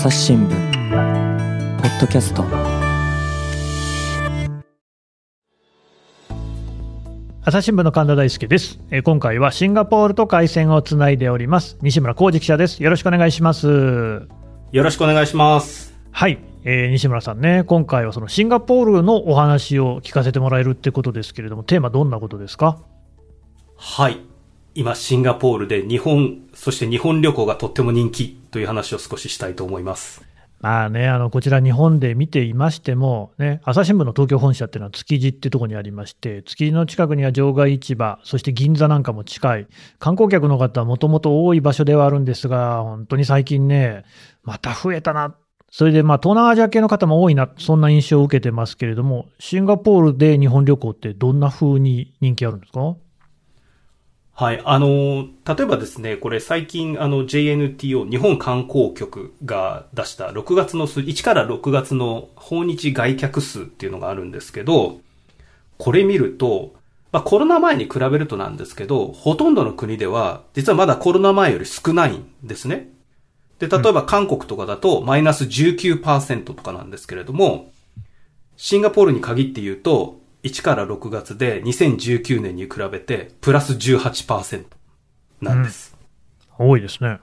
朝日新聞。ポッドキャスト。朝日新聞の神田大輔です、えー今回はシンガポールと回線をつないでおります。西村浩二記者です。よろしくお願いします。よろしくお願いします。はい、えー西村さんね。今回はそのシンガポールのお話を聞かせてもらえるってことですけれどもテーマどんなことですか？はい。今、シンガポールで日本、そして日本旅行がとっても人気という話を少ししたいと思います。まあね、あのこちら日本で見ていましても、ね、朝日新聞の東京本社っていうのは築地っていうとこにありまして、築地の近くには場外市場、そして銀座なんかも近い、観光客の方はもともと多い場所ではあるんですが、本当に最近ね、また増えたな、それでまあ東南アジア系の方も多いな、そんな印象を受けてますけれども、シンガポールで日本旅行ってどんな風に人気あるんですか？はい。あの、例えばですね、これ最近、あの、JNTO、日本観光局が出した6月の数、1から6月の訪日外客数っていうのがあるんですけど、これ見ると、まあコロナ前に比べるとなんですけど、ほとんどの国では、実はまだコロナ前より少ないんですね。で、例えば韓国とかだと、マイナス19%とかなんですけれども、シンガポールに限って言うと、1から6月で2019年に比べて、プラス18%なんです。多いですね。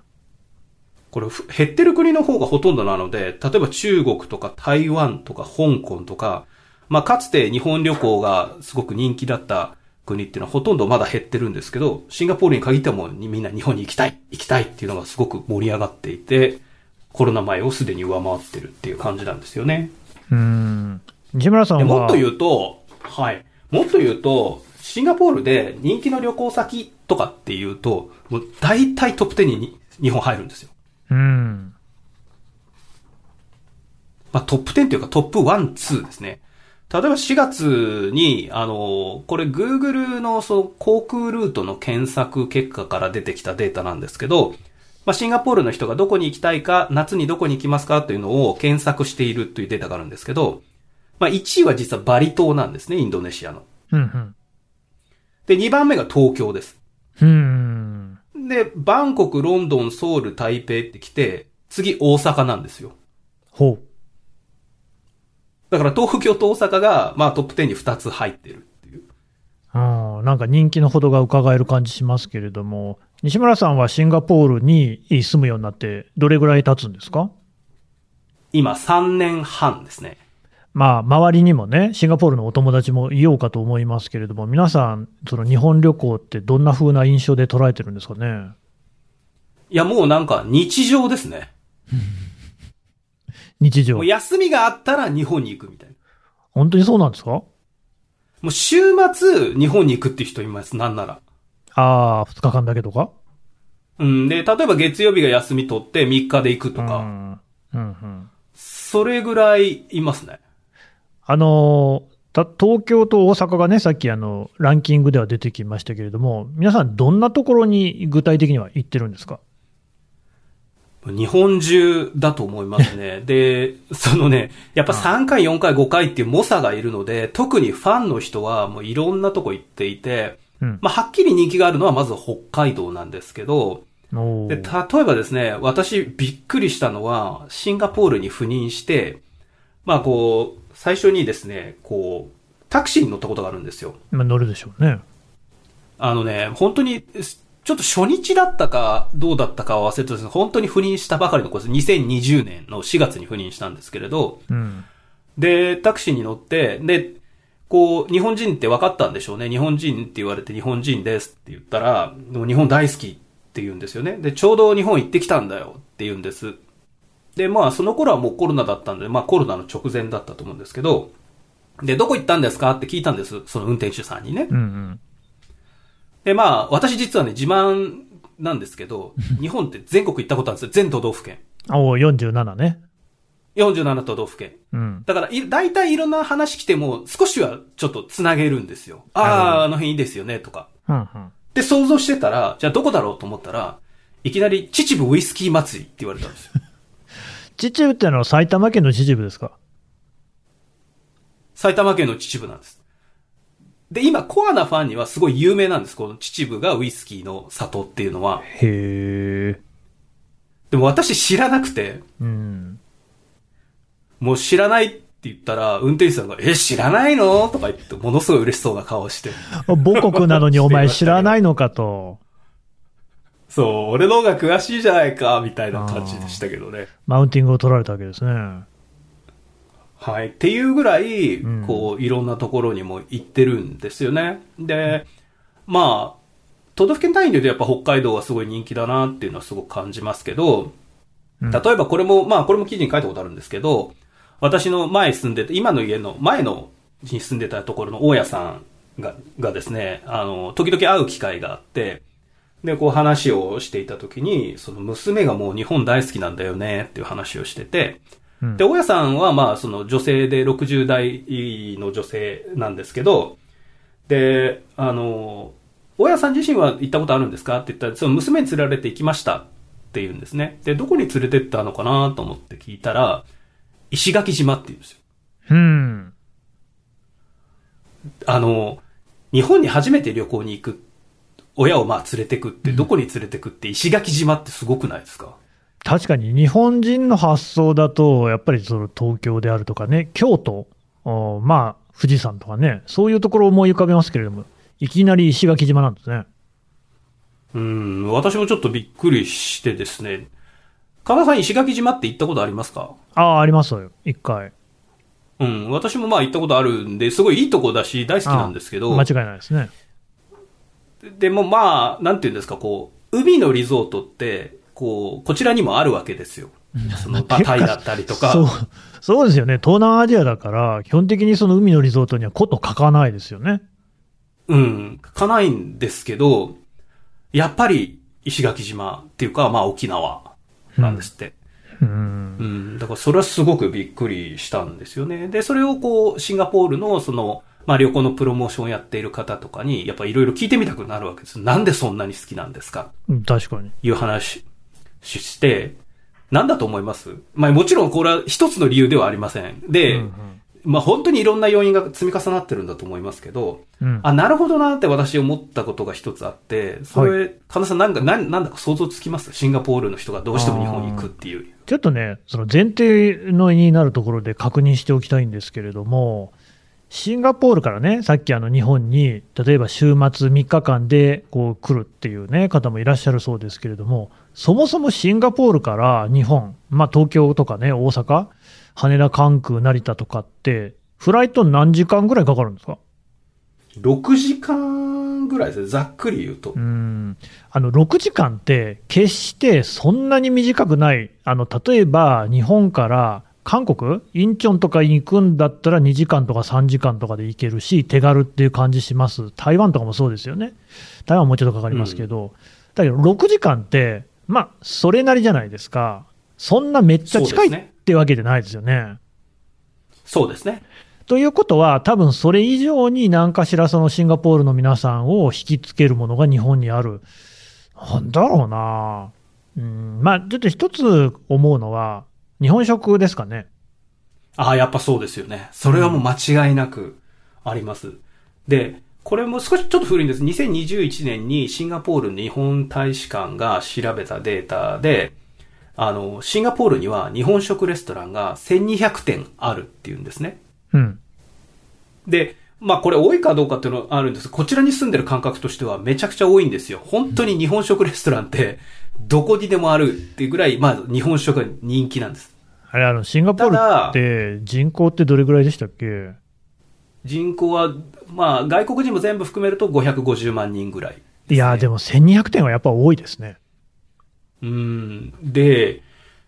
これ、ふ減ってる国の方がほとんどなので、例えば中国とか台湾とか香港とか、まあ、かつて日本旅行がすごく人気だった国っていうのはほとんどまだ減ってるんですけど、シンガポールに限ってはもうみんな日本に行きたい行きたいっていうのがすごく盛り上がっていて、コロナ前をすでに上回ってるっていう感じなんですよね。うーん。西村さんは、でもっと言うと、はい。もっと言うと、シンガポールで人気の旅行先とかっていうと、もう大体トップ10にに日本入るんですよ。うん。まあ、トップ10というかトップ1、2ですね。例えば4月に、あの、これ Google のその航空ルートの検索結果から出てきたデータなんですけど、まあ、シンガポールの人がどこに行きたいか、夏にどこに行きますかというのを検索しているというデータがあるんですけど、まあ、1位は実はバリ島なんですね、インドネシアの。うん、で、2番目が東京です。うん。で、バンコク、ロンドン、ソウル、台北って来て、次大阪なんですよ。ほう。だから東京と大阪が、まあトップ10に2つ入ってるっていう。あーなんか人気のほどが伺える感じしますけれども、西村さんはシンガポールに住むようになって、どれぐらい経つんですか？今3年半ですね。まあ、周りにもね、シンガポールのお友達もいようかと思いますけれども、皆さん、その日本旅行ってどんな風な印象で捉えてるんですかね？いやもうなんか日常ですね。日常。休みがあったら日本に行くみたいな。本当にそうなんですか？もう週末日本に行くっていう人います、なんなら。ああ、2日間だけとか？うん。で、例えば月曜日が休み取って3日で行くとか、うん。うんうん。それぐらいいますね。あのた東京と大阪がね、さっきあのランキングでは出てきましたけれども、皆さん、どんなところに具体的には行ってるんですか？日本中だと思いますね。で、そのね、やっぱ3回、4回、5回っていう猛者がいるので、特にファンの人はもういろんなとこ行っていて、うん。まあ、はっきり人気があるのはまず北海道なんですけど、おで、ー例えばですね、私びっくりしたのは、シンガポールに赴任して、まあこう、最初にですね、こう、タクシーに乗ったことがあるんですよ。まあ、乗るでしょうね。あのね、本当に、ちょっと初日だったか、どうだったかは忘れてですけど本当に赴任したばかりの子です。2020年の4月に赴任したんですけれど、うん。で、タクシーに乗って、で、こう、日本人って分かったんでしょうね。日本人って言われて日本人ですって言ったら、日本大好きって言うんですよね。で、ちょうど日本行ってきたんだよって言うんです。で、まあ、その頃はもうコロナだったんで、まあコロナの直前だったと思うんですけど、で、どこ行ったんですか？って聞いたんです。その運転手さんにね。うんうん。で、まあ、私実はね、自慢なんですけど、日本って全国行ったことあるんですよ。全都道府県。おー47ね。47都道府県。うん。だから、い、大体いろんな話来ても、少しはちょっと繋げるんですよ。ああ、あの辺いいですよね、とか。うんうん。で、想像してたら、じゃあどこだろうと思ったら、いきなり、秩父ウイスキー祭りって言われたんですよ。秩父ってのは埼玉県の秩父ですか？埼玉県の秩父なんです。で、今、コアなファンにはすごい有名なんです。この秩父がウイスキーの里っていうのは。へえ。でも私知らなくて、うん。もう知らないって言ったら、運転手さんが、え、知らないの？とか言って、ものすごい嬉しそうな顔をして。母国なのにお前知らないのかと。そう、俺の方が詳しいじゃないか、みたいな感じでしたけどね。マウンティングを取られたわけですね。はい。っていうぐらい、うんこう、いろんなところにも行ってるんですよね。で、まあ、都道府県単位で言うとやっぱ北海道はすごい人気だなっていうのはすごく感じますけど、うん例えばこれも、まあこれも記事に書いたことあるんですけど、私の前住んでて、今の家の前のに住んでたところの大家さんががですね、あの、時々会う機会があって、で、こう話をしていた時に、その娘がもう日本大好きなんだよねっていう話をしてて、うんで、大家さんはまあその女性で60代の女性なんですけど、で、あの、大家さん自身は行ったことあるんですかって言ったら、その娘に連れられて行きましたって言うんですね。で、どこに連れてったのかなと思って聞いたら、石垣島って言うんですよ。うん。あの、日本に初めて旅行に行く、親をまあ連れてくって、どこに連れてくって石垣島ってすごくないですか？確かに日本人の発想だと、やっぱりその東京であるとかね、京都、おまあ、富士山とかね、そういうところを思い浮かべますけれども、いきなり石垣島なんですね。うん、私もちょっとびっくりしてですね。神田さん石垣島って行ったことありますか？ああ、ありますよ、一回。うん、私もまあ行ったことあるんで、すごいいいとこだし、大好きなんですけど、間違いないですね。でもまあ、なんていうんですか、こう、海のリゾートって、こう、こちらにもあるわけですよ。その、まあタイだったりとか。そう、そうですよね。東南アジアだから、基本的にその海のリゾートにはこと書かないですよね。うん、書かないんですけど、やっぱり石垣島っていうか、まあ沖縄なんですって。うんう。ん、だからそれはすごくびっくりしたんですよね。で、それをこう、シンガポールのその、まあ旅行のプロモーションをやっている方とかに、やっぱいろいろ聞いてみたくなるわけです。なんでそんなに好きなんですか？うん確かに。いう話しして、なんだと思います？まあもちろんこれは一つの理由ではありません。で、うんまあ本当にいろんな要因が積み重なってるんだと思いますけど、うんあ、なるほどなって私思ったことが一つあって、それ、神田さんなんか、なんなんだか想像つきます？シンガポールの人がどうしても日本に行くっていう。ちょっとね、その前提のになるところで確認しておきたいんですけれども、シンガポールからね、さっきあの日本に、例えば週末3日間でこう来るっていう、ね、方もいらっしゃるそうですけれども、そもそもシンガポールから日本、まあ、東京とかね、大阪、羽田、関空、成田とかって、フライト何時間ぐらいかかるんですか？6時間ぐらいですね、ざっくり言うと。う。ん。あの6時間って、決してそんなに短くない、あの例えば日本から韓国、インチョンとかに行くんだったら2時間とか3時間とかで行けるし、手軽っていう感じします、台湾とかもそうですよね、台湾はもうちょっとかかりますけど、だけど6時間って、まあ、それなりじゃないですか、そんなめっちゃ近いってわけじゃないですよね。そうですね。ということは、多分それ以上に何かしらそのシンガポールの皆さんを引きつけるものが日本にある。なんだろうな。うん、まあ、ちょっと一つ思うのは、日本食ですかね。ああ、やっぱそうですよね。それはもう間違いなくあります。で、これも少しちょっと古いんです。2021年にシンガポール日本大使館が調べたデータで、あの、シンガポールには日本食レストランが1200店あるっていうんですね。うん。で、まあこれ多いかどうかっていうのはあるんですこちらに住んでる感覚としてはめちゃくちゃ多いんですよ。本当に日本食レストランってどこにでもあるっていうぐらい、まあ日本食が人気なんです。あれ、あの、シンガポールって人口ってどれぐらいでしたっけ？人口は、まあ外国人も全部含めると550万人ぐらいね、いやー、でも1200点はやっぱ多いですね。うん。で、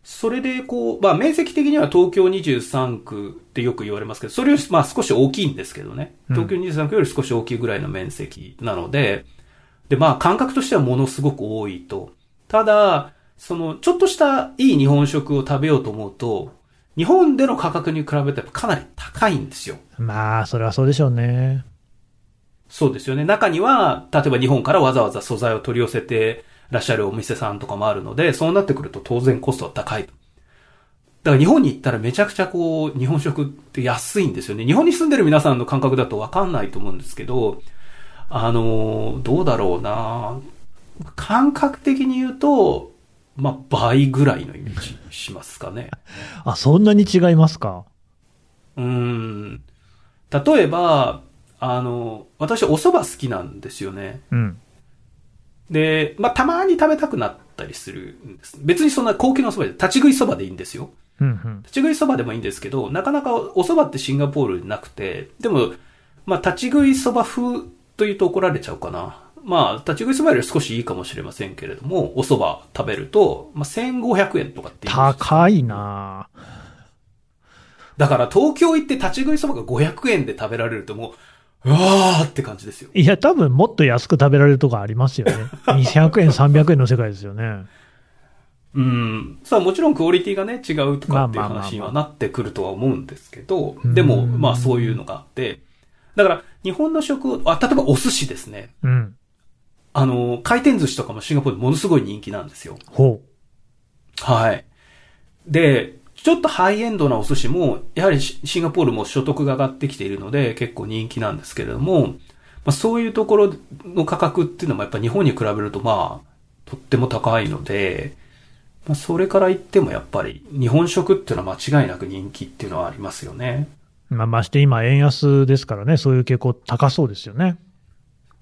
それでこう、まあ面積的には東京23区ってよく言われますけど、それよりまあ少し大きいんですけどね。うん東京23区より少し大きいぐらいの面積なので、でまあ感覚としてはものすごく多いと。ただ、そのちょっとしたいい日本食を食べようと思うと、日本での価格に比べてかなり高いんですよ。まあ、それはそうでしょうね。そうですよね。中には、例えば日本からわざわざ素材を取り寄せてらっしゃるお店さんとかもあるので、そうなってくると当然コストは高いと。だから日本に行ったらめちゃくちゃこう、日本食って安いんですよね。日本に住んでる皆さんの感覚だとわかんないと思うんですけど、あの、どうだろうな感覚的に言うと、まあ、倍ぐらいのイメージしますかね。あ、そんなに違いますか？うーん。例えば、あの、私お蕎麦好きなんですよね。うん。で、まあ、たまに食べたくなったりするんです。別にそんな高級なお蕎麦で、立ち食い蕎麦でいいんですよ。うんうん。立ち食い蕎麦でもいいんですけど、なかなかお蕎麦ってシンガポールになくて、でも、まあ、立ち食い蕎麦風というと怒られちゃうかな。まあ、立ち食い蕎麦より少しいいかもしれませんけれども、お蕎麦食べると、まあ、1500円とかって言う高いなぁだから東京行って立ち食い蕎麦が500円で食べられるともう、うわーって感じですよ。いや、多分もっと安く食べられるとこありますよね。200円、300円の世界ですよね。うん。さあもちろんクオリティがね、違うとかっていう話にはなってくるとは思うんですけど、うんでも、まあそういうのがあって、だから日本の食を、あ、例えばお寿司ですね。うん。あの、回転寿司とかもシンガポールでものすごい人気なんですよ。ほはい。で、ちょっとハイエンドなお寿司も、やはりシシンガポールも所得が上がってきているので、結構人気なんですけれども、まあ、そういうところの価格っていうのもやっぱ日本に比べるとまあ、とっても高いので、まあ、それから言ってもやっぱり日本食っていうのは間違いなく人気っていうのはありますよね。う。まあ、まして今、円安ですからね、そういう傾向高そうですよね。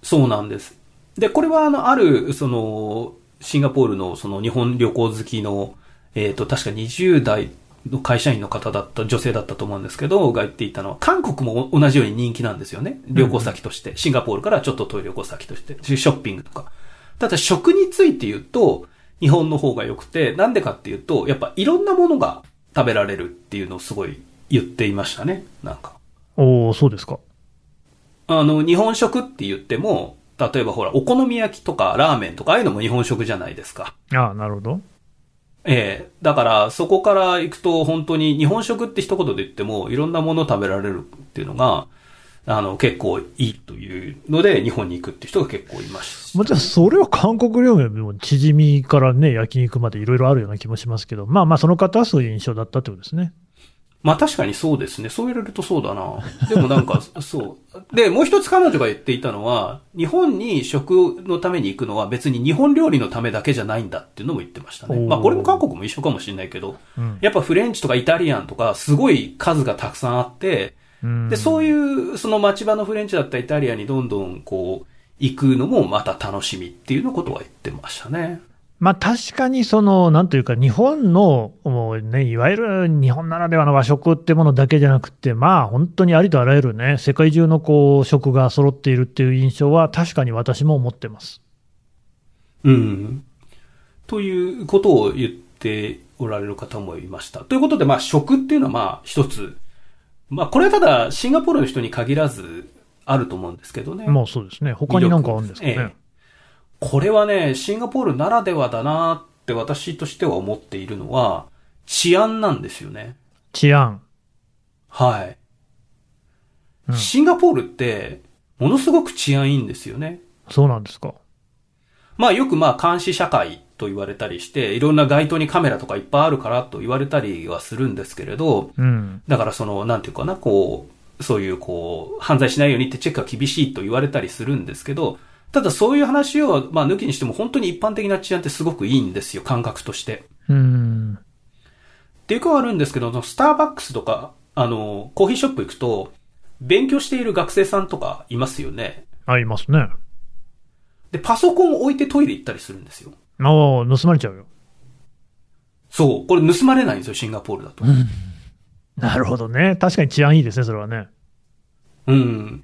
そうなんです。で、これはあの、ある、その、シンガポールのその日本旅行好きの、えっ、と、確か20代の会社員の方だった、女性だったと思うんですけど、が言っていたのは、韓国も同じように人気なんですよね。旅行先として。シンガポールからちょっと遠い旅行先として。ショッピングとか。ただ食について言うと、日本の方が良くて、なんでかっていうと、やっぱいろんなものが食べられるっていうのをすごい言っていましたね。なんか。おおそうですか。あの、日本食って言っても、例えばほら、お好み焼きとかラーメンとか、ああいうのも日本食じゃないですか。ああ、なるほど。ええだから、そこから行くと、本当に日本食って一言で言っても、いろんなもの食べられるっていうのが、あの、結構いいというので、日本に行くっていう人が結構います。もちろんそれは韓国料理もチヂミからね、焼肉までいろいろあるような気もしますけど、まあまあその方はそういう印象だったってことですね。まあ確かにそうですね。そう言われるとそうだな。でもなんか、そう。で、もう一つ彼女が言っていたのは、日本に食のために行くのは別に日本料理のためだけじゃないんだっていうのも言ってましたね。まあこれも韓国も一緒かもしれないけど、うん。やっぱフレンチとかイタリアンとかすごい数がたくさんあって、うんで、そういう、その町場のフレンチだったイタリアンにどんどんこう、行くのもまた楽しみっていうのことは言ってましたね。まあ確かにその、なんというか、日本の、もうね、いわゆる日本ならではの和食ってものだけじゃなくて、まあ本当にありとあらゆるね、世界中のこう、食が揃っているっていう印象は確かに私も持ってます。うん。ということを言っておられる方もいました。ということで、まあ食っていうのはまあ一つ、まあこれはただシンガポールの人に限らずあると思うんですけどね。もうそうですね。他になんかあるんですかね。ええこれはね、シンガポールならではだなって私としては思っているのは、治安なんですよね。治安。はい。うんシンガポールって、ものすごく治安いいんですよね。そうなんですか。まあよくまあ監視社会と言われたりして、いろんな街頭にカメラとかいっぱいあるからと言われたりはするんですけれど、うん。だからその、なんていうかな、こう、そういうこう、犯罪しないようにってチェックが厳しいと言われたりするんですけど、ただそういう話を、まあ抜きにしても本当に一般的な治安ってすごくいいんですよ、感覚として。うん。っていうかはあるんですけど、スターバックスとか、あの、コーヒーショップ行くと、勉強している学生さんとかいますよね。ありますね。で、パソコンを置いてトイレ行ったりするんですよ。ああ、盗まれちゃうよ。そう。これ盗まれないんですよ、シンガポールだと。なるほどね。確かに治安いいですね、それはね。うん。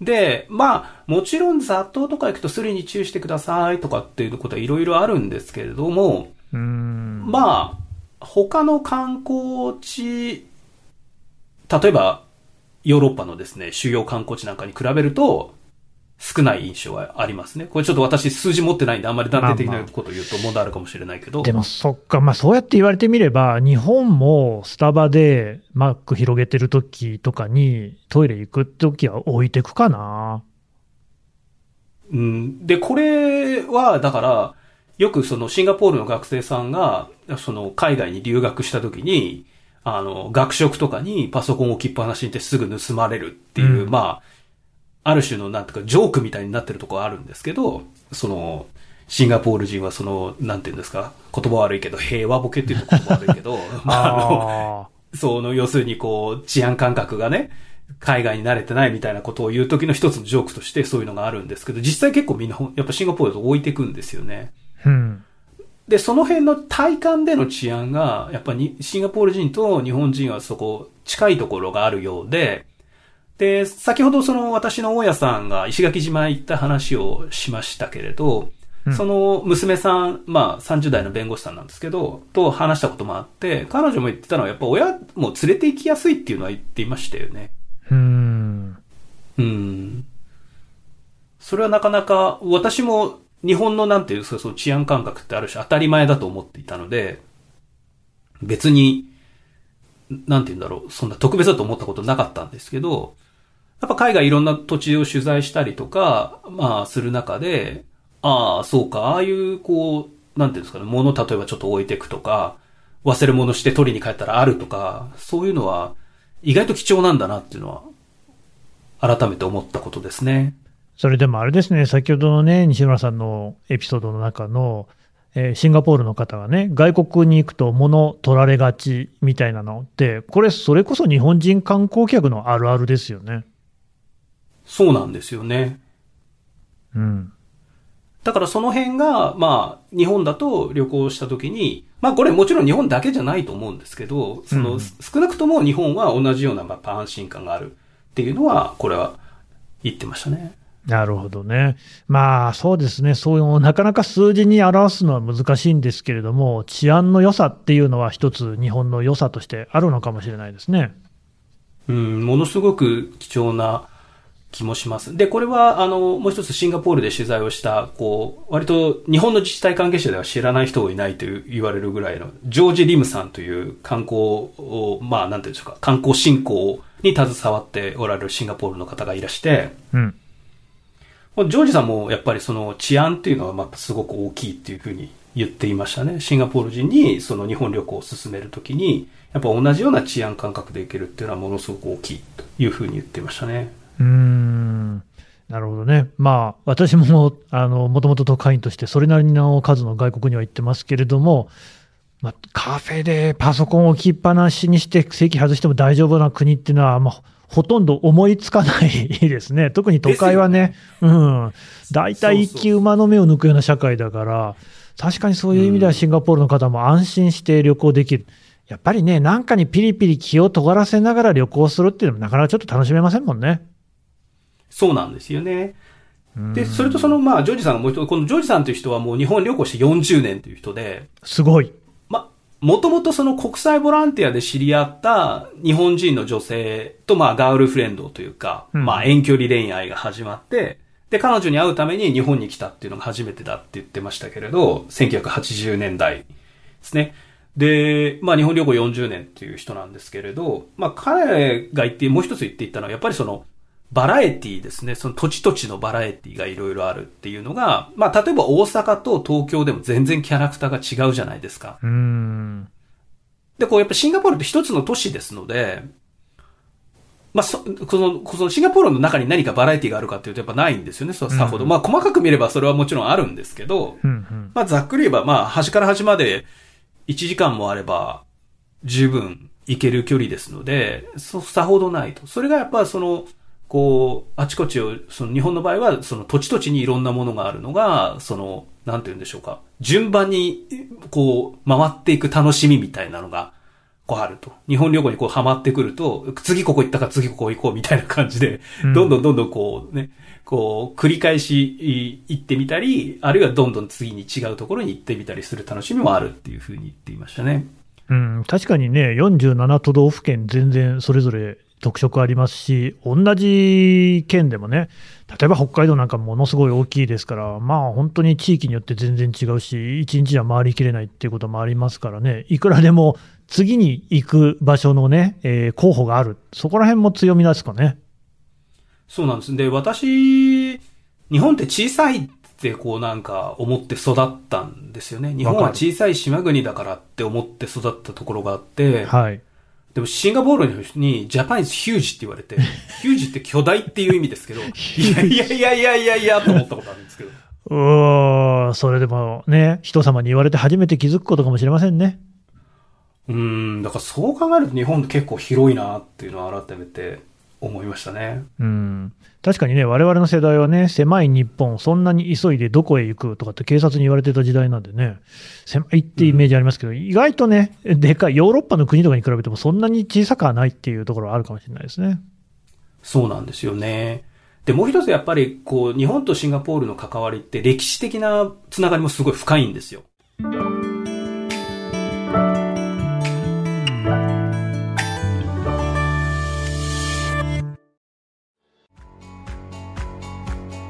で、まあ、もちろん雑踏とか行くとスリに注意してくださいとかっていうことはいろいろあるんですけれども、うん。まあ、他の観光地、例えば、ヨーロッパのですね、主要観光地なんかに比べると、少ない印象はありますね。これちょっと私数字持ってないんであんまり断定的なことを言うと問題あるかもしれないけど。でもそっか、まあそうやって言われてみれば、日本もスタバでマック広げてる時とかにトイレ行く時は置いてくかな。うん、で、これは、だから、よくそのシンガポールの学生さんが、その海外に留学した時に、あの、学食とかにパソコンを置きっぱなしにしてすぐ盗まれるっていう、うんまあ、ある種のなんていうか、ジョークみたいになってるところあるんですけど、その、シンガポール人はその、なんていうんですか、言葉悪いけど、平和ボケっていうと言葉悪いけど、まあ、あの、その、要するにこう、治安感覚がね、海外に慣れてないみたいなことを言う時の一つのジョークとしてそういうのがあるんですけど、実際結構みんな、やっぱシンガポールで置いていくんですよね。うん。で、その辺の体感での治安が、やっぱりシンガポール人と日本人はそこ近いところがあるようで、で、先ほどその私の大家さんが石垣島行った話をしましたけれど、うん、その娘さん、まあ30代の弁護士さんなんですけど、と話したこともあって、彼女も言ってたのはやっぱ親も連れて行きやすいっていうのは言っていましたよね。うん。うん。それはなかなか、私も日本のなんていうか、その治安感覚ってある種当たり前だと思っていたので、別に、なんて言うんだろう、そんな特別だと思ったことなかったんですけど、やっぱ海外いろんな土地を取材したりとか、まあ、する中で、ああ、そうか、ああいう、こう、なんていうんですかね、物例えばちょっと置いていくとか、忘れ物して取りに帰ったらあるとか、そういうのは意外と貴重なんだなっていうのは、改めて思ったことですね。それでもあれですね、先ほどのね、西村さんのエピソードの中の、えー、シンガポールの方がね、外国に行くと物取られがちみたいなのって、これ、それこそ日本人観光客のあるあるですよね。そうなんですよね。うん。だからその辺が、まあ、日本だと旅行した時に、まあこれもちろん日本だけじゃないと思うんですけど、その、少なくとも日本は同じような、まあ、安心感があるっていうのは、これは言ってましたね。なるほどね。まあそうですね、そういうなかなか数字に表すのは難しいんですけれども、治安の良さっていうのは一つ日本の良さとしてあるのかもしれないですね。うん、ものすごく貴重な気もします。で、これは、あの、もう一つシンガポールで取材をした、こう、割と日本の自治体関係者では知らない人がいないという言われるぐらいの、ジョージ・リムさんという観光を、まあ、なんていうんでしょうか、観光振興に携わっておられるシンガポールの方がいらして、うん。ジョージさんもやっぱりその治安っていうのはまあすごく大きいっていうふうに言っていましたね。シンガポール人にその日本旅行を進めるときに、やっぱ同じような治安感覚で行けるっていうのはものすごく大きいというふうに言っていましたね。うん。なるほどね。まあ、私も、あの、もともと特派員としてそれなりの数の外国には行ってますけれども、まあ、カフェでパソコンを置きっぱなしにして席外しても大丈夫な国っていうのは、まあ、ほとんど思いつかないですね。特に都会はね、ねうん。大体一級馬の目を抜くような社会だから、確かにそういう意味ではシンガポールの方も安心して旅行できる。やっぱりね、なんかにピリピリ気を尖らせながら旅行するっていうのもなかなかちょっと楽しめませんもんね。そうなんですよね。で、それとその、まあ、ジョージさんがもう一度、このジョージさんという人はもう日本旅行して40年という人で。すごい。ま、もともとその国際ボランティアで知り合った日本人の女性と、まあ、ガールフレンドというか、うん、まあ、遠距離恋愛が始まって、で、彼女に会うために日本に来たっていうのが初めてだって言ってましたけれど、1980年代ですね。で、まあ日本旅行40年っていう人なんですけれど、まあ彼が言って、もう一つ言っていたのは、やっぱりその、バラエティですね。その土地土地のバラエティがいろいろあるっていうのが、まあ、例えば大阪と東京でも全然キャラクターが違うじゃないですか。うん。で、こうやっぱシンガポールって一つの都市ですので、まあ、そ、この、このシンガポールの中に何かバラエティがあるかっていうとやっぱないんですよね、さほど。うん、まあ、細かく見ればそれはもちろんあるんですけど、うんうん、まあ、ざっくり言えば、まあ、端から端まで1時間もあれば十分行ける距離ですので、そ、さほどないと。それがやっぱその、こう、あちこちを、その日本の場合は、その土地土地にいろんなものがあるのが、その、なんて言うんでしょうか。順番に、こう、回っていく楽しみみたいなのが、こうあると。日本旅行にこうハマってくると、次ここ行ったから次ここ行こうみたいな感じで、どんどんどんどんこうね、こう、繰り返し行ってみたり、あるいはどんどん次に違うところに行ってみたりする楽しみもあるっていうふうに言っていましたね。うん、確かにね、47都道府県全然それぞれ特色ありますし、同じ県でもね、例えば北海道なんかものすごい大きいですから、まあ本当に地域によって全然違うし、一日じゃ回りきれないっていうこともありますからね、いくらでも次に行く場所のね、えー、候補がある、そこら辺も強みですかね。そうなんです。で、私、日本って小さいってこうなんか思って育ったんですよね。日本は小さい島国だからって思って育ったところがあって、はい。でもシンガポールに、ジャパンイズヒュージって言われて、ヒュージって巨大っていう意味ですけど、いやいやいやいやいやいやと思ったことあるんですけど。うーそれでもね、人様に言われて初めて気づくことかもしれませんね。うん、だからそう考えると日本って結構広いなっていうのは改めて思いましたね。うん。確かにね、我々の世代はね、狭い日本、そんなに急いでどこへ行くとかって警察に言われてた時代なんでね、狭いってイメージありますけど、意外とね、でかい、ヨーロッパの国とかに比べてもそんなに小さくはないっていうところはあるかもしれないですね。そうなんですよね。で、もう一つやっぱり、こう、日本とシンガポールの関わりって歴史的なつながりもすごい深いんですよ。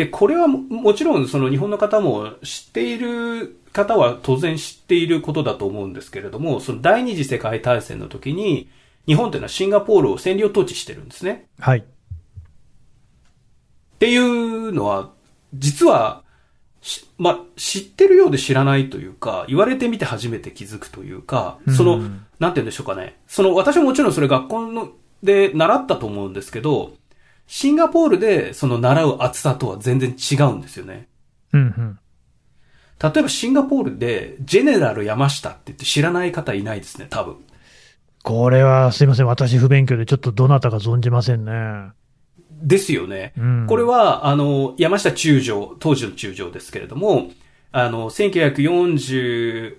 で、これはももちろんその日本の方も知っている方は当然知っていることだと思うんですけれども、その第二次世界大戦の時に、日本というのはシンガポールを占領統治してるんですね。はい。っていうのは、実は、しまあ、知ってるようで知らないというか、言われてみて初めて気づくというか、その、うんなんて言うんでしょうかね。その、私ももちろんそれ学校ので習ったと思うんですけど、シンガポールでその習う厚さとは全然違うんですよね。うんうん。例えばシンガポールで、ジェネラル山下って言って知らない方いないですね、多分。これはすいません、私不勉強でちょっとどなたか存じませんね。ですよね。うんこれは、あの、山下中将、当時の中将ですけれども、あの、1942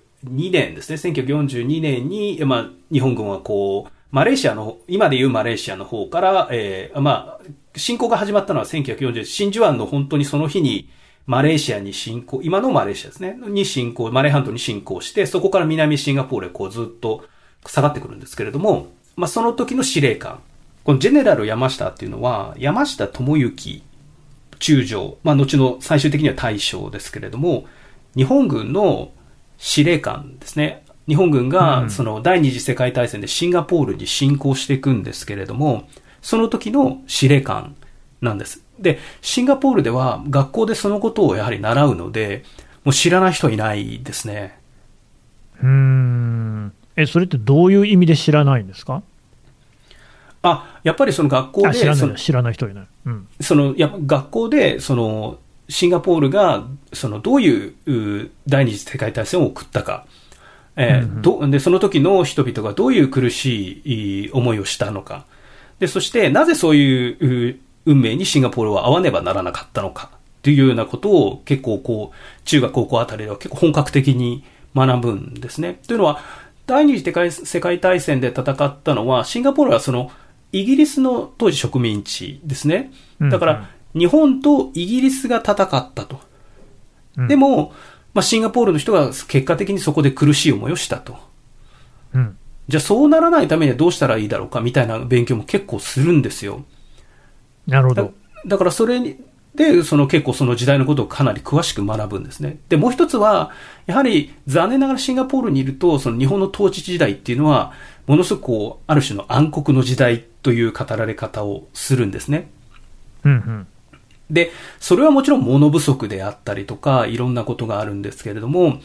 年ですね、1942年に、まあ、日本軍はこう、マレーシアの、今でいうマレーシアの方から、えーまあ、侵攻が始まったのは1940、真珠湾の本当にその日に、マレーシアに侵攻、今のマレーシアですね、に侵攻、マレー半島に侵攻して、そこから南シンガポールへこうずっと下がってくるんですけれども、まあ、その時の司令官、このジェネラル山下っていうのは、山下智之中将、まあ、後の最終的には大将ですけれども、日本軍の司令官ですね。日本軍うが、んその第二次世界大戦でシンガポールに侵攻していくんですけれども、その時の司令官なんです。で、シンガポールでは学校でそのことをやはり習うので、もう知らない人いないですね。うーん。え、それってどういう意味で知らないんですか？あ、やっぱりその学校あ、で、知らない、知らない人いない。うん。その、やっぱ学校で、その、シンガポールが、その、どういう、う第二次世界大戦を送ったか。えーうんうんどで、その時の人々がどういう苦しいい思いをしたのか。で、そして、なぜそういうう運命にシンガポールは合わねばならなかったのか。というようなことを結構こう、中学高校あたりでは結構本格的に学ぶんですね。というのは、第二次世界大戦で戦ったのは、シンガポールはその、イギリスの当時植民地ですね。だかうんら、日本とイギリスが戦ったと。うんで、も、まあ、シンガポールの人が結果的にそこで苦しい思いをしたと。うん。じゃあそうならないためにはどうしたらいいだろうかみたいな勉強も結構するんですよ。だなるほど。だからそれに、で、その結構その時代のことをかなり詳しく学ぶんですね。で、もう一つは、やはり残念ながらシンガポールにいると、その日本の統治時代っていうのは、ものすごくこう、ある種の暗黒の時代という語られ方をするんですね。うんうん。で、それはもちろん物不足であったりとか、いろんなことがあるんですけれども、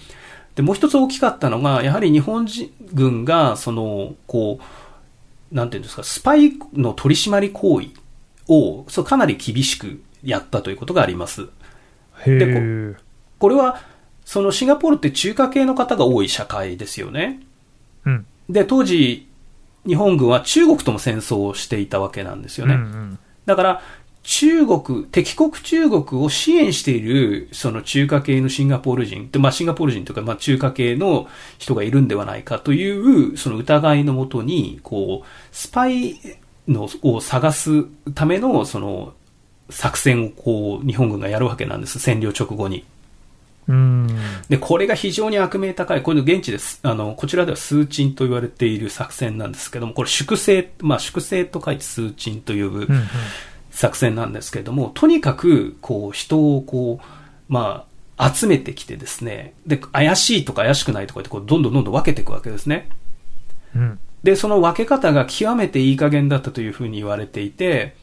で、もう一つ大きかったのが、やはり日本人軍が、その、こう、なんていうんですか、スパイの取り締まり行為を、そうかなり厳しくやったということがあります。へでえ。これは、そのシンガポールって中華系の方が多い社会ですよね。うん。で、当時、日本軍は中国とも戦争をしていたわけなんですよね。うんうんだから、中国、敵国中国を支援している、その中華系のシンガポール人まあシンガポール人というか、まあ中華系の人がいるんではないかという、その疑いのもとに、こう、スパイの、を探すための、その、作戦をこう、日本軍がやるわけなんです。占領直後に。うん。で、これが非常に悪名高い。これの現地です。あの、こちらでは数鎮と言われている作戦なんですけども、これ粛清、まあ粛清と書いて数鎮という、うんうん。作戦なんですけれども、とにかく、こう、人をこう、まあ、集めてきてですね、で、怪しいとか怪しくないとかってこうどんどんどんどん分けていくわけですね。うん。で、その分け方が極めていい加減だったというふうに言われていて、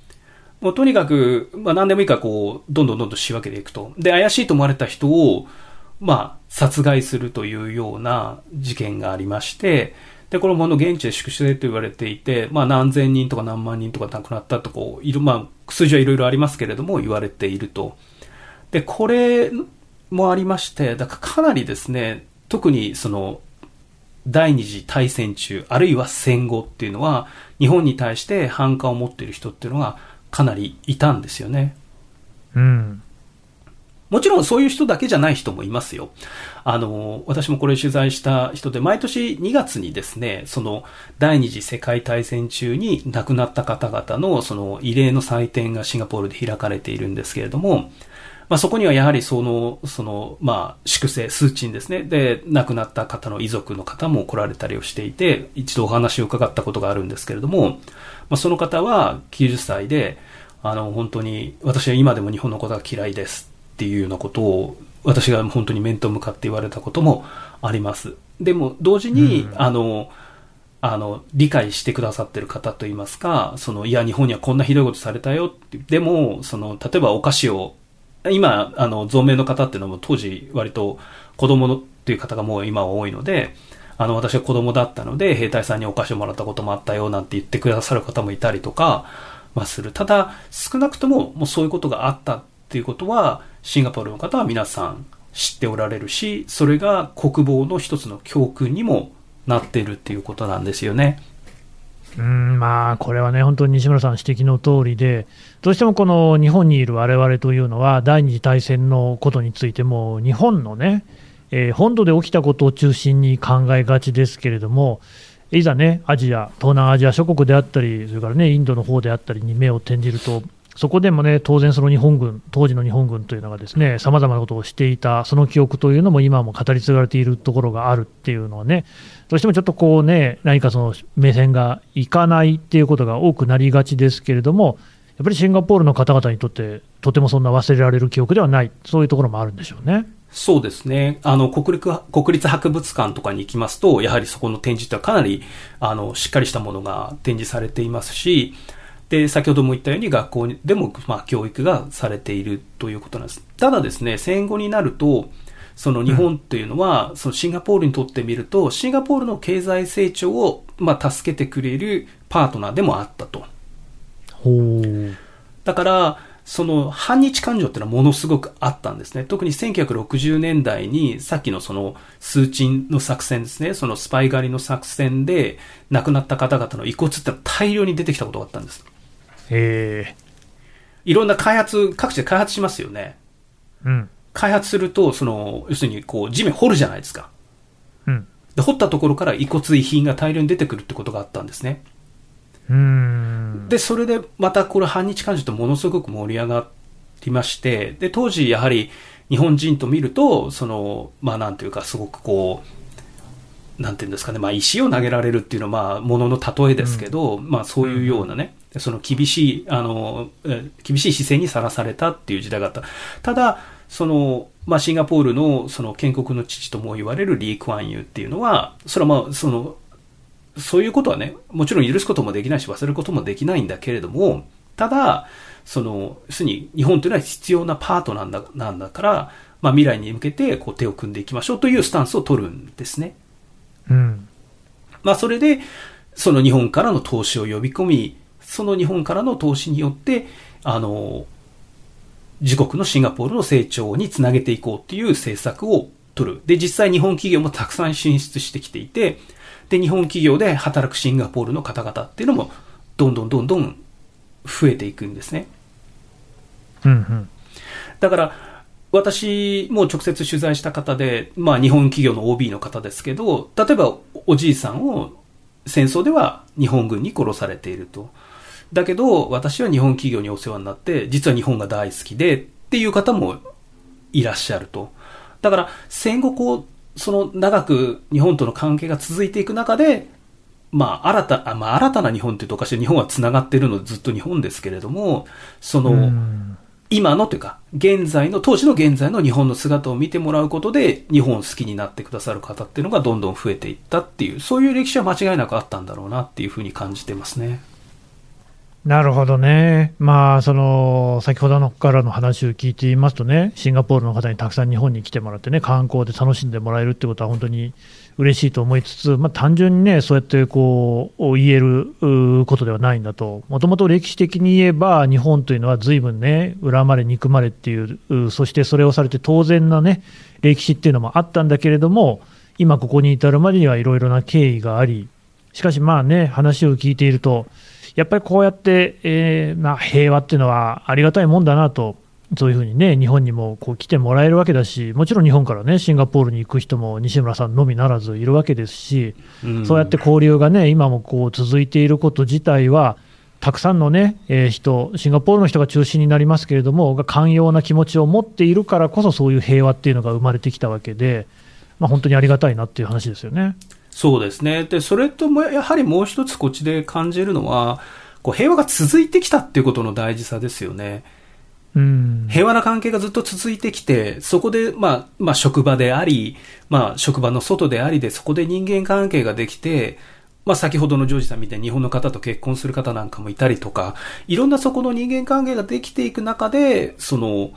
もうとにかく、まあ何でもいいからこう、どんどんどんどん仕分けていくと。で、怪しいと思われた人を、まあ、殺害するというような事件がありまして、で、これもあの現地で粛清と言われていて、まあ何千人とか何万人とか亡くなったとこう、いる、まあ、数字はいろいろありますけれども、言われていると。で、これもありまして、だからかなりですね、特にその、第二次大戦中、あるいは戦後っていうのは、日本に対して反感を持っている人っていうのがかなりいたんですよね。うん。もちろんそういう人だけじゃない人もいますよ。あの、私もこれ取材した人で、毎年2月にですね、その第二次世界大戦中に亡くなった方々のその慰霊の祭典がシンガポールで開かれているんですけれども、まあ、そこにはやはりその、その、まあ、粛清、数値ですね。で、亡くなった方の遺族の方も来られたりをしていて、一度お話を伺ったことがあるんですけれども、まあ、その方は90歳で、あの、本当に、私は今でも日本のことが嫌いですっていうようなことを、私が本当に面と向かって言われたこともあります。でも、同時に、うんあの、あの、理解してくださってる方といいますか、その、いや、日本にはこんなひどいことされたよって、でも、その、例えばお菓子を、今、あの、増命の方っていうのも当時割と子供のっていう方がもう今は多いので、あの、私は子供だったので、兵隊さんにお菓子をもらったこともあったよなんて言ってくださる方もいたりとか、まあする。ただ、少なくとももうそういうことがあったっていうことは、シンガポールの方は皆さん知っておられるし、それが国防の一つの教訓にもなっているっていうことなんですよね。うん、まあ、これはね、本当に西村さん指摘の通りで、どうしてもこの日本にいる我々というのは、第二次大戦のことについても、日本のね、えー本土で起きたことを中心に考えがちですけれども、いざね、アジア、東南アジア諸国であったり、それからね、インドの方であったりに目を転じると、そこでもね、当然その日本軍、当時の日本軍というのがですね、さまざまなことをしていた、その記憶というのも今も語り継がれているところがあるっていうのはね、どうしてもちょっとこうね、何かその目線がいかないっていうことが多くなりがちですけれども、やっぱりシンガポールの方々にとって、とてもそんな忘れられる記憶ではない、そういうところもあるんでしょうね。そうですね。あの、国立、国立博物館とかに行きますと、やはりそこの展示ってはかなり、あの、しっかりしたものが展示されていますし、で、先ほども言ったように学校でも、まあ、教育がされているということなんです。ただですね、戦後になると、その日本というのは、そのシンガポールにとってみると、シンガポールの経済成長を、まあ、助けてくれるパートナーでもあったと。だから、その反日感情っていうのはものすごくあったんですね。特に1960年代にさっきのその数値の作戦ですね。そのスパイ狩りの作戦で亡くなった方々の遺骨ってのは大量に出てきたことがあったんです。えいろんな開発、各地で開発しますよね。えうん。開発すると、その、要するにこう地面掘るじゃないですか。うん。で、掘ったところから遺骨遺品が大量に出てくるってことがあったんですね。うーん。で、それでまたこれ反日感情ってものすごく盛り上がりまして、で、当時やはり日本人と見ると、その、まあなんていうかすごくこう、なんていうんですかね、まあ石を投げられるっていうのはまあものの例えですけど、まあそういうようなね、その厳しい、あの、え厳しい姿勢にさらされたっていう時代があった。ただ、その、まあシンガポールのその建国の父とも言われるリー・クワンユーっていうのは、それはまあその、そういうことはね、もちろん許すこともできないし、忘れることもできないんだけれども、ただ、その、要するに日本というのは必要なパートなんだ、なんだから、まあ未来に向けてこう手を組んでいきましょうというスタンスを取るんですね。うん。まあそれで、その日本からの投資を呼び込み、その日本からの投資によって、あの、自国のシンガポールの成長につなげていこうっていう政策を取る。で、実際日本企業もたくさん進出してきていて、で、日本企業で働くシンガポールの方々っていうのも、どんどんどんどん増えていくんですね。うん。うん。だから、私も直接取材した方で、まあ日本企業の OB の方ですけど、例えばおじいさんを戦争では日本軍に殺されていると。だけど、私は日本企業にお世話になって、実は日本が大好きでっていう方もいらっしゃると。だから、戦後こう、その長く日本との関係が続いていく中で、まあ、新た、あまあ、新たな日本って言うとおかしい。日本は繋がってるのでずっと日本ですけれども、その、うん今のというか、現在の、当時の現在の日本の姿を見てもらうことで、日本を好きになってくださる方っていうのがどんどん増えていったっていう、そういう歴史は間違いなくあったんだろうなっていうふうに感じてますね。なるほどね、まあ、その先ほどのからの話を聞いていますとね、シンガポールの方にたくさん日本に来てもらってね、観光で楽しんでもらえるってことは本当に嬉しいと思いつつ、まあ、単純にね、そうやってこう言えることではないんだと、もともと歴史的に言えば、日本というのはずいぶんね、恨まれ、憎まれっていう、そしてそれをされて当然なね、歴史っていうのもあったんだけれども、今ここに至るまでにはいろいろな経緯があり、しかしまあね、話を聞いていると、やっぱりこうやって、えー、まあ、平和っていうのはありがたいもんだなと、そういうふうにね、日本にもこう来てもらえるわけだし、もちろん日本からね、シンガポールに行く人も西村さんのみならずいるわけですし、うん、そうやって交流がね、今もこう続いていること自体は、たくさんのね、えー、人、シンガポールの人が中心になりますけれども、寛容な気持ちを持っているからこそ、そういう平和っていうのが生まれてきたわけで、まあ、本当にありがたいなっていう話ですよね。そうですね。で、それとも、やはりもう一つこっちで感じるのは、こう平和が続いてきたっていうことの大事さですよね。うん、平和な関係がずっと続いてきて、そこで、まあ、まあ、職場であり、まあ、職場の外でありで、そこで人間関係ができて、まあ、先ほどのジョージさんみたいに日本の方と結婚する方なんかもいたりとか、いろんなそこの人間関係ができていく中で、その、こ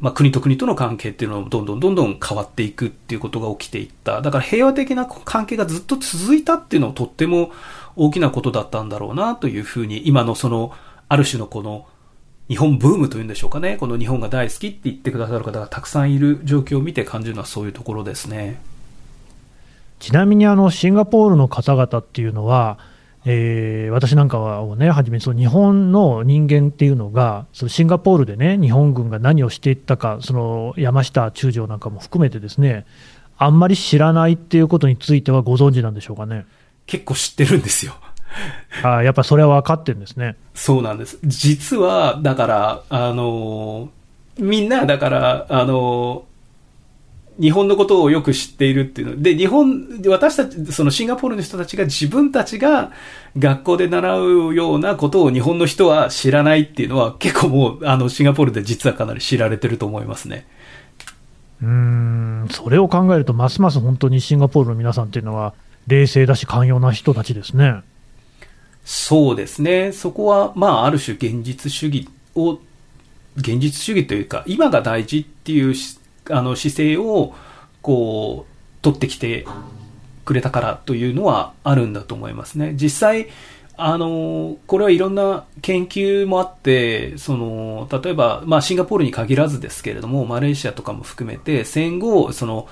まあ、国と国との関係っていうのはどんどんどんどん変わっていくっていうことが起きていった。だから平和的な関係がずっと続いたっていうのはとっても大きなことだったんだろうなというふうに、今のその、ある種のこの、日本ブームというんでしょうかね。この日本が大好きって言ってくださる方がたくさんいる状況を見て感じるのはそういうところですね。ちなみにあのシンガポールの方々っていうのは、えー、私なんかをね、はじめその日本の人間っていうのが、そのシンガポールでね、日本軍が何をしていったか、その山下中将なんかも含めてですね、あんまり知らないっていうことについてはご存知なんでしょうかね。結構知ってるんですよ。あやっぱそれは分かってるんですね。そうなんです。実は、だから、あの、みんな、だから、あの、日本のことをよく知っているっていうので、日本、私たち、そのシンガポールの人たちが自分たちが学校で習うようなことを日本の人は知らないっていうのは結構もう、あの、シンガポールで実はかなり知られてると思いますね。うん、それを考えると、ますます本当にシンガポールの皆さんっていうのは、冷静だし寛容な人たちですね。そうですね。そこは、まあ、ある種現実主義を、現実主義というか、今が大事っていうあの姿勢を、こう、取ってきてくれたからというのはあるんだと思いますね。実際、あの、これはいろんな研究もあって、その、例えば、まあ、シンガポールに限らずですけれども、マレーシアとかも含めて、戦後、その、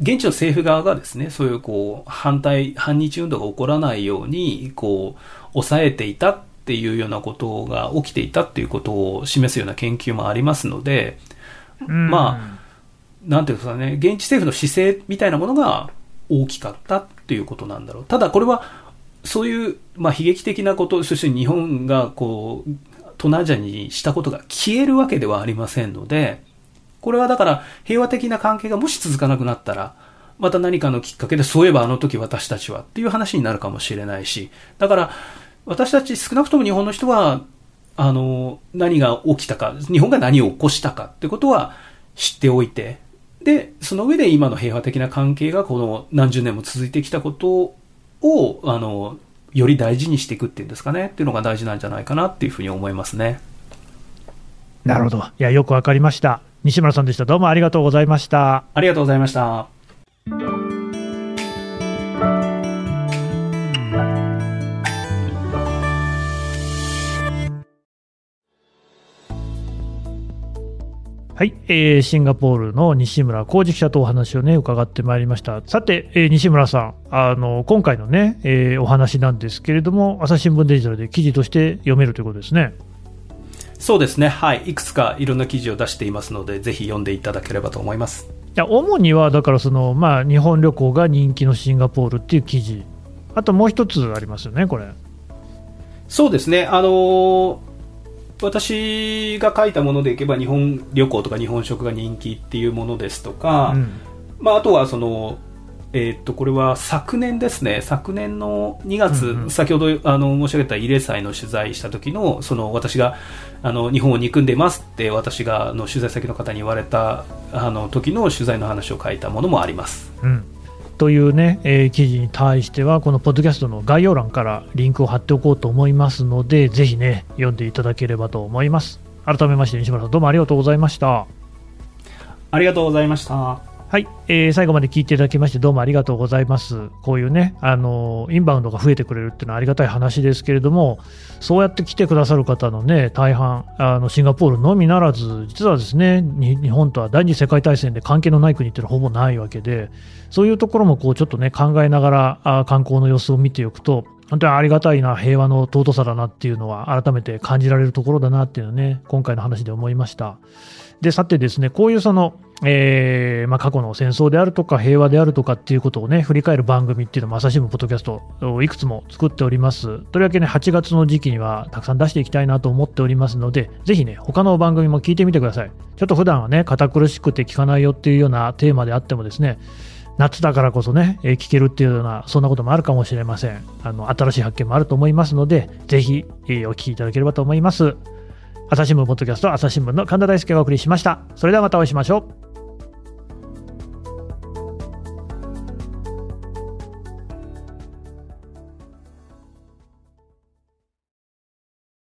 現地の政府側がですね、そういうこう、反対、反日運動が起こらないように、こう、抑えていたっていうようなことが起きていたっていうことを示すような研究もありますので、まあ、なんていうかね、現地政府の姿勢みたいなものが大きかったっていうことなんだろう。ただこれは、そういう、まあ、悲劇的なこと、そして日本がこう、東南アジアにしたことが消えるわけではありませんので、これはだから平和的な関係がもし続かなくなったら、また何かのきっかけで、そういえばあの時私たちはっていう話になるかもしれないし、だから私たち少なくとも日本の人は、あの、何が起きたか、日本が何を起こしたかってことは知っておいて、で、その上で今の平和的な関係がこの何十年も続いてきたことを、あの、より大事にしていくっていうんですかね、っていうのが大事なんじゃないかなっていうふうに思いますね。なるほど。いや、よくわかりました。西村さんでした。どうもありがとうございました。ありがとうございました。はい、えー、シンガポールの西村浩二記者とお話をね伺ってまいりました。さて、えー、西村さん、あの今回のね、えー、お話なんですけれども、朝日新聞デジタルで記事として読めるということですね。そうですね、はい、いくつかいろんな記事を出していますので、ぜひ読んでいただければと思います。いや主にはだからその、まあ、日本旅行が人気のシンガポールっていう記事、あともう一つありますよね、これ。そうですね、あのー、私が書いたものでいけば、日本旅行とか日本食が人気っていうものですとか、うん、まあ、あとはそのえーっと、これは昨年ですね、昨年の2月、うんうん。先ほどあの申し上げた慰霊祭の取材した時の、その私があの日本を憎んでますって私があの取材先の方に言われたあの時の取材の話を書いたものもあります。うんというね、えー記事に対しては、このポッドキャストの概要欄からリンクを貼っておこうと思いますので、ぜひね、読んでいただければと思います。改めまして、西村さん、どうもありがとうございました。ありがとうございました。はい、えー最後まで聞いていただきまして、どうもありがとうございます。こういうね、あのインバウンドが増えてくれるっていうのはありがたい話ですけれども、そうやって来てくださる方のね、大半、あのシンガポールのみならず、実はですね、日本とは第二次世界大戦で関係のない国っていうのはほぼないわけで、そういうところもこうちょっとね、考えながらあ観光の様子を見ておくと、本当にありがたいな、平和の尊さだなっていうのは、改めて感じられるところだなっていうのはね、今回の話で思いました。で、さてですね、こういうその、えーまあ、過去の戦争であるとか平和であるとかっていうことをね、振り返る番組っていうのも朝日新聞ポッドキャストをいくつも作っております。とりわけね、8月の時期にはたくさん出していきたいなと思っておりますので、ぜひね、他の番組も聞いてみてください。ちょっと普段はね、堅苦しくて聞かないよっていうようなテーマであってもですね、夏だからこそね、え聞けるっていうような、そんなこともあるかもしれません。あの、新しい発見もあると思いますので、ぜひ、えーお聞きいただければと思います。朝日新聞ポッドキャスト朝日新聞の神田大輔がお送りしました。それではまたお会いしましょう。